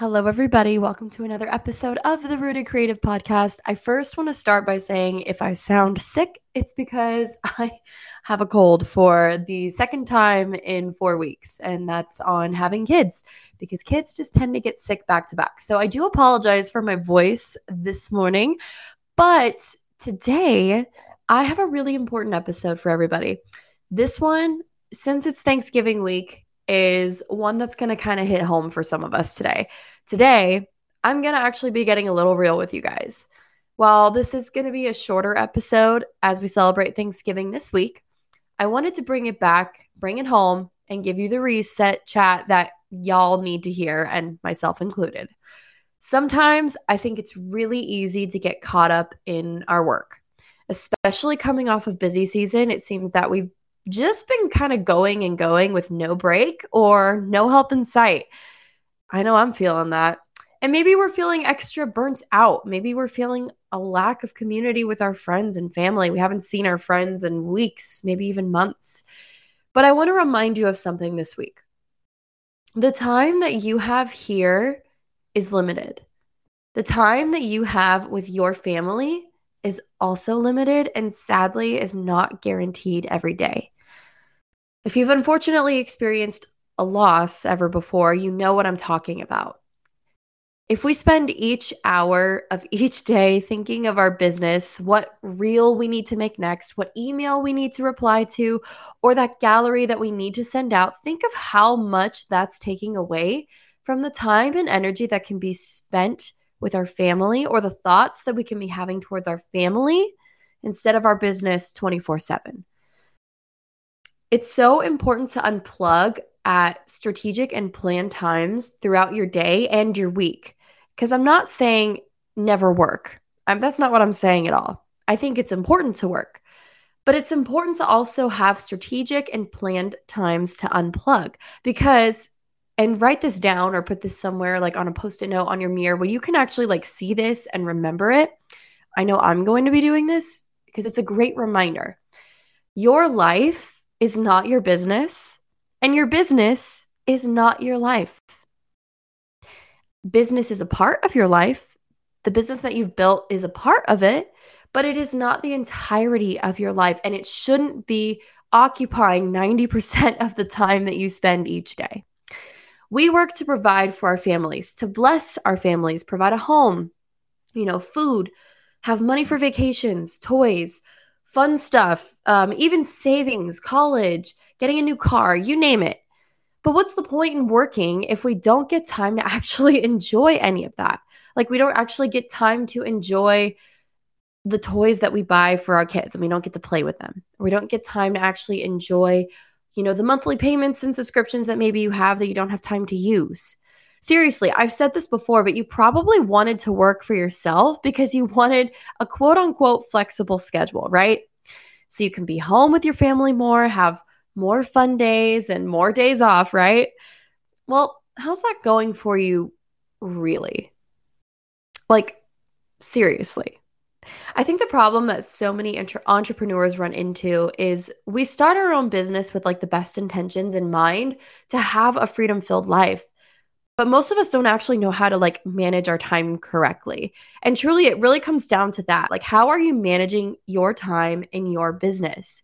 Hello, everybody. Welcome to another episode of the Rooted Creative Podcast. I first want to start by saying if I sound sick, it's because I have a cold for the second time in four weeks, and that's on having kids because kids just tend to get sick back to back. So I do apologize for my voice this morning, but today I have a really important episode for everybody. This one, since it's Thanksgiving week, is one that's going to kind of hit home for some of us today. Today, I'm going to actually be getting a little real with you guys. While this is going to be a shorter episode as we celebrate Thanksgiving this week, I wanted to bring it back, bring it home, and give you the reset chat that y'all need to hear, and myself included. Sometimes I think it's really easy to get caught up in our work, especially coming off of busy season. It seems that we've just been kind of going and going with no break or no help in sight. I know I'm feeling that. And maybe we're feeling extra burnt out. Maybe we're feeling a lack of community with our friends and family. We haven't seen our friends in weeks, maybe even months. But I want to remind you of something this week. The time that you have here is limited. The time that you have with your family is also limited and sadly is not guaranteed every day. If you've unfortunately experienced a loss ever before, you know what I'm talking about. If we spend each hour of each day thinking of our business, what reel we need to make next, what email we need to reply to, or that gallery that we need to send out, think of how much that's taking away from the time and energy that can be spent with our family or the thoughts that we can be having towards our family instead of our business 24 7. It's so important to unplug at strategic and planned times throughout your day and your week. Because I'm not saying never work. I'm, that's not what I'm saying at all. I think it's important to work, but it's important to also have strategic and planned times to unplug because and write this down or put this somewhere like on a post-it note on your mirror where you can actually like see this and remember it. I know I'm going to be doing this because it's a great reminder. Your life is not your business and your business is not your life. Business is a part of your life. The business that you've built is a part of it, but it is not the entirety of your life and it shouldn't be occupying 90% of the time that you spend each day. We work to provide for our families, to bless our families, provide a home, you know, food, have money for vacations, toys, fun stuff, um, even savings, college, getting a new car, you name it. But what's the point in working if we don't get time to actually enjoy any of that? Like, we don't actually get time to enjoy the toys that we buy for our kids and we don't get to play with them. We don't get time to actually enjoy you know, the monthly payments and subscriptions that maybe you have that you don't have time to use. Seriously, I've said this before, but you probably wanted to work for yourself because you wanted a quote unquote flexible schedule, right? So you can be home with your family more, have more fun days and more days off, right? Well, how's that going for you, really? Like, seriously. I think the problem that so many entre- entrepreneurs run into is we start our own business with like the best intentions in mind to have a freedom filled life. But most of us don't actually know how to like manage our time correctly. And truly, it really comes down to that. Like, how are you managing your time in your business?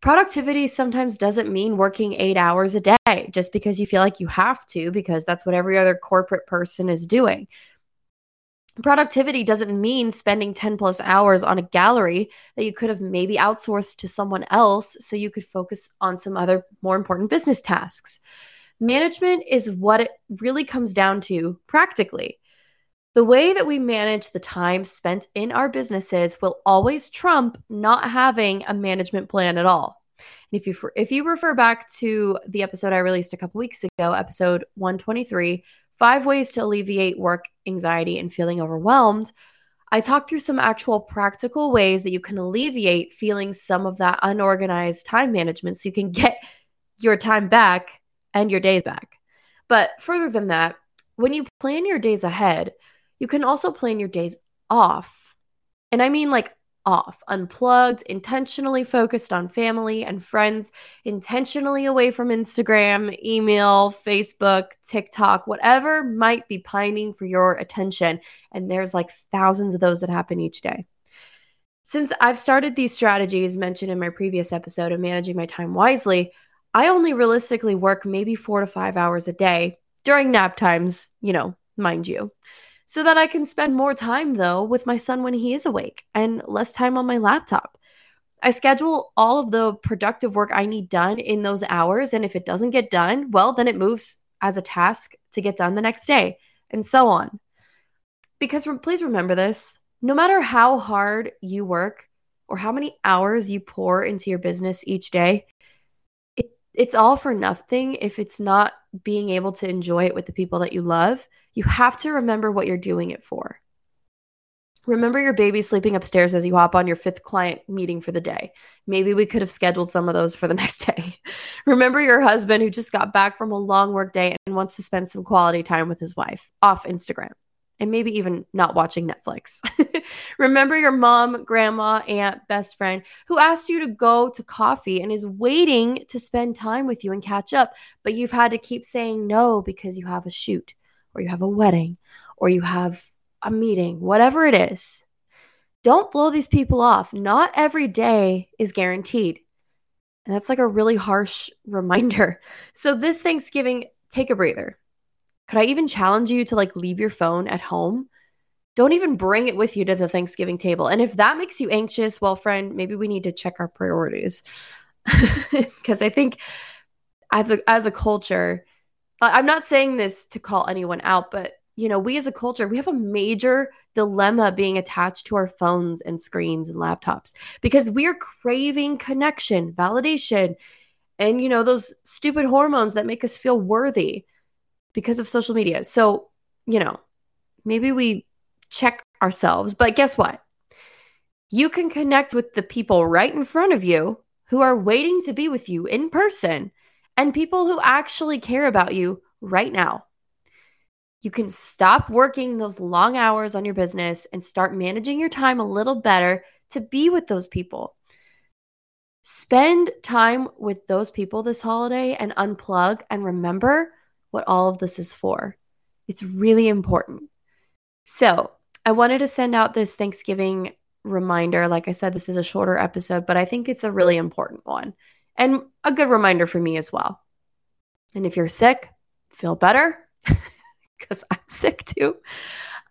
Productivity sometimes doesn't mean working eight hours a day just because you feel like you have to, because that's what every other corporate person is doing productivity doesn't mean spending 10 plus hours on a gallery that you could have maybe outsourced to someone else so you could focus on some other more important business tasks. Management is what it really comes down to practically. The way that we manage the time spent in our businesses will always trump not having a management plan at all. And if you if you refer back to the episode I released a couple weeks ago, episode 123, five ways to alleviate work anxiety and feeling overwhelmed, I talked through some actual practical ways that you can alleviate feeling some of that unorganized time management so you can get your time back and your days back. But further than that, when you plan your days ahead, you can also plan your days off. And I mean like off, unplugged, intentionally focused on family and friends, intentionally away from Instagram, email, Facebook, TikTok, whatever might be pining for your attention. And there's like thousands of those that happen each day. Since I've started these strategies mentioned in my previous episode of managing my time wisely, I only realistically work maybe four to five hours a day during nap times, you know, mind you so that I can spend more time, though, with my son when he is awake and less time on my laptop. I schedule all of the productive work I need done in those hours. And if it doesn't get done, well, then it moves as a task to get done the next day, and so on. Because re- please remember this no matter how hard you work or how many hours you pour into your business each day, it, it's all for nothing if it's not being able to enjoy it with the people that you love you have to remember what you're doing it for. Remember your baby sleeping upstairs as you hop on your fifth client meeting for the day. Maybe we could have scheduled some of those for the next day. Remember your husband who just got back from a long work day and wants to spend some quality time with his wife off Instagram and maybe even not watching Netflix. Remember your mom, grandma, aunt, best friend who asked you to go to coffee and is waiting to spend time with you and catch up, but you've had to keep saying no because you have a shoot or you have a wedding or you have a meeting, whatever it is, don't blow these people off. Not every day is guaranteed. And that's like a really harsh reminder. So, this Thanksgiving, take a breather. Could I even challenge you to like leave your phone at home? Don't even bring it with you to the Thanksgiving table. And if that makes you anxious, well, friend, maybe we need to check our priorities. Because I think as a, as a culture, I'm not saying this to call anyone out, but you know, we as a culture, we have a major dilemma being attached to our phones and screens and laptops because we are craving connection, validation, and you know, those stupid hormones that make us feel worthy because of social media. So, you know, maybe we check ourselves, but guess what? You can connect with the people right in front of you who are waiting to be with you in person and people who actually care about you right now. You can stop working those long hours on your business and start managing your time a little better to be with those people. Spend time with those people this holiday and unplug and remember what all of this is for. It's really important. So, I wanted to send out this Thanksgiving reminder. Like I said, this is a shorter episode, but I think it's a really important one and a good reminder for me as well. And if you're sick, feel better because I'm sick too.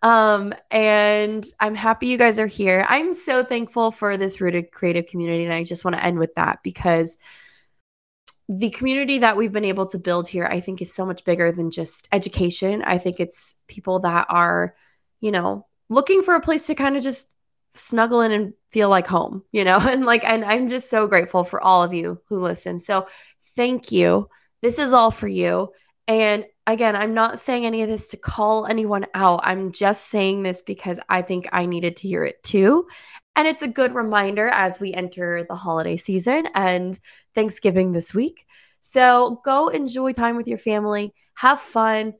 Um, and I'm happy you guys are here. I'm so thankful for this rooted creative community. And I just want to end with that because the community that we've been able to build here, I think, is so much bigger than just education. I think it's people that are, you know, looking for a place to kind of just snuggle in and feel like home, you know, and like, and I'm just so grateful for all of you who listen. So thank you. This is all for you. And again, I'm not saying any of this to call anyone out. I'm just saying this because I think I needed to hear it too. And it's a good reminder as we enter the holiday season and Thanksgiving this week. So go enjoy time with your family, have fun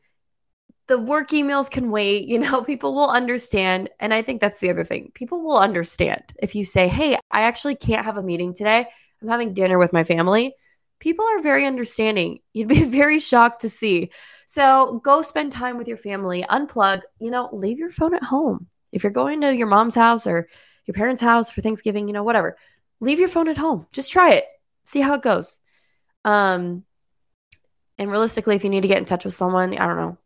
the work emails can wait. You know, people will understand. And I think that's the other thing. People will understand if you say, Hey, I actually can't have a meeting today. I'm having dinner with my family. People are very understanding. You'd be very shocked to see. So go spend time with your family, unplug, you know, leave your phone at home. If you're going to your mom's house or your parents' house for Thanksgiving, you know, whatever, leave your phone at home. Just try it, see how it goes. Um, and realistically, if you need to get in touch with someone, I don't know,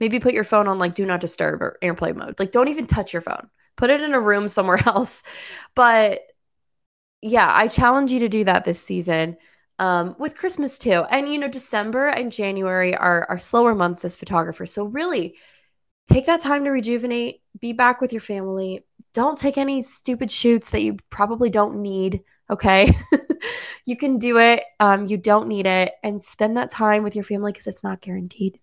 Maybe put your phone on like do not disturb or airplane mode. Like don't even touch your phone. Put it in a room somewhere else. But yeah, I challenge you to do that this season. Um, with Christmas too. And you know, December and January are are slower months as photographers. So really take that time to rejuvenate, be back with your family. Don't take any stupid shoots that you probably don't need, okay? you can do it. Um, you don't need it, and spend that time with your family because it's not guaranteed.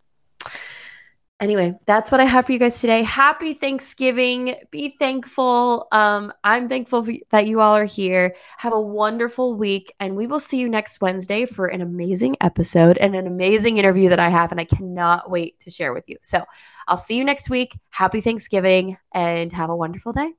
Anyway, that's what I have for you guys today. Happy Thanksgiving. Be thankful. Um, I'm thankful that you all are here. Have a wonderful week, and we will see you next Wednesday for an amazing episode and an amazing interview that I have, and I cannot wait to share with you. So I'll see you next week. Happy Thanksgiving, and have a wonderful day.